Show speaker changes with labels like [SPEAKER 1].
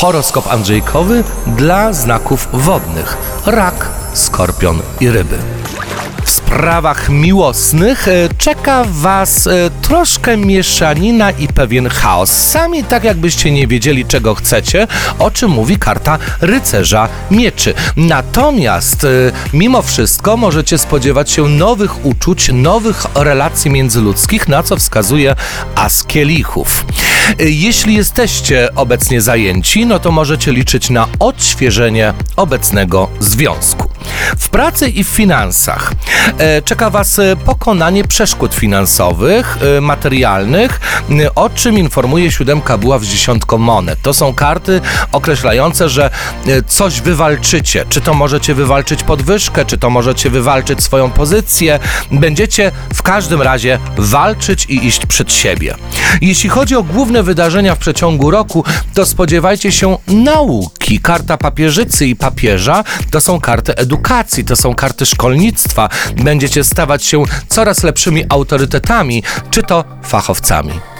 [SPEAKER 1] Horoskop Andrzejkowy dla znaków wodnych. Rak, skorpion i ryby. W sprawach miłosnych e, czeka Was e, troszkę mieszanina i pewien chaos. Sami tak jakbyście nie wiedzieli, czego chcecie, o czym mówi karta rycerza mieczy. Natomiast e, mimo wszystko możecie spodziewać się nowych uczuć, nowych relacji międzyludzkich, na co wskazuje as kielichów. E, Jeśli jesteście obecnie zajęci, no to możecie liczyć na odświeżenie obecnego związku. W pracy i w finansach e, czeka Was e, pokonanie przeszkód finansowych, e, materialnych, o czym informuje siódemka była w dziesiątką monet. To są karty określające, że coś wywalczycie. Czy to możecie wywalczyć podwyżkę, czy to możecie wywalczyć swoją pozycję. Będziecie w każdym razie walczyć i iść przed siebie. Jeśli chodzi o główne wydarzenia w przeciągu roku, to spodziewajcie się nauki. Karta papieżycy i papieża to są karty edukacji, to są karty szkolnictwa. Będziecie stawać się coraz lepszymi autorytetami, czy to fachowcami.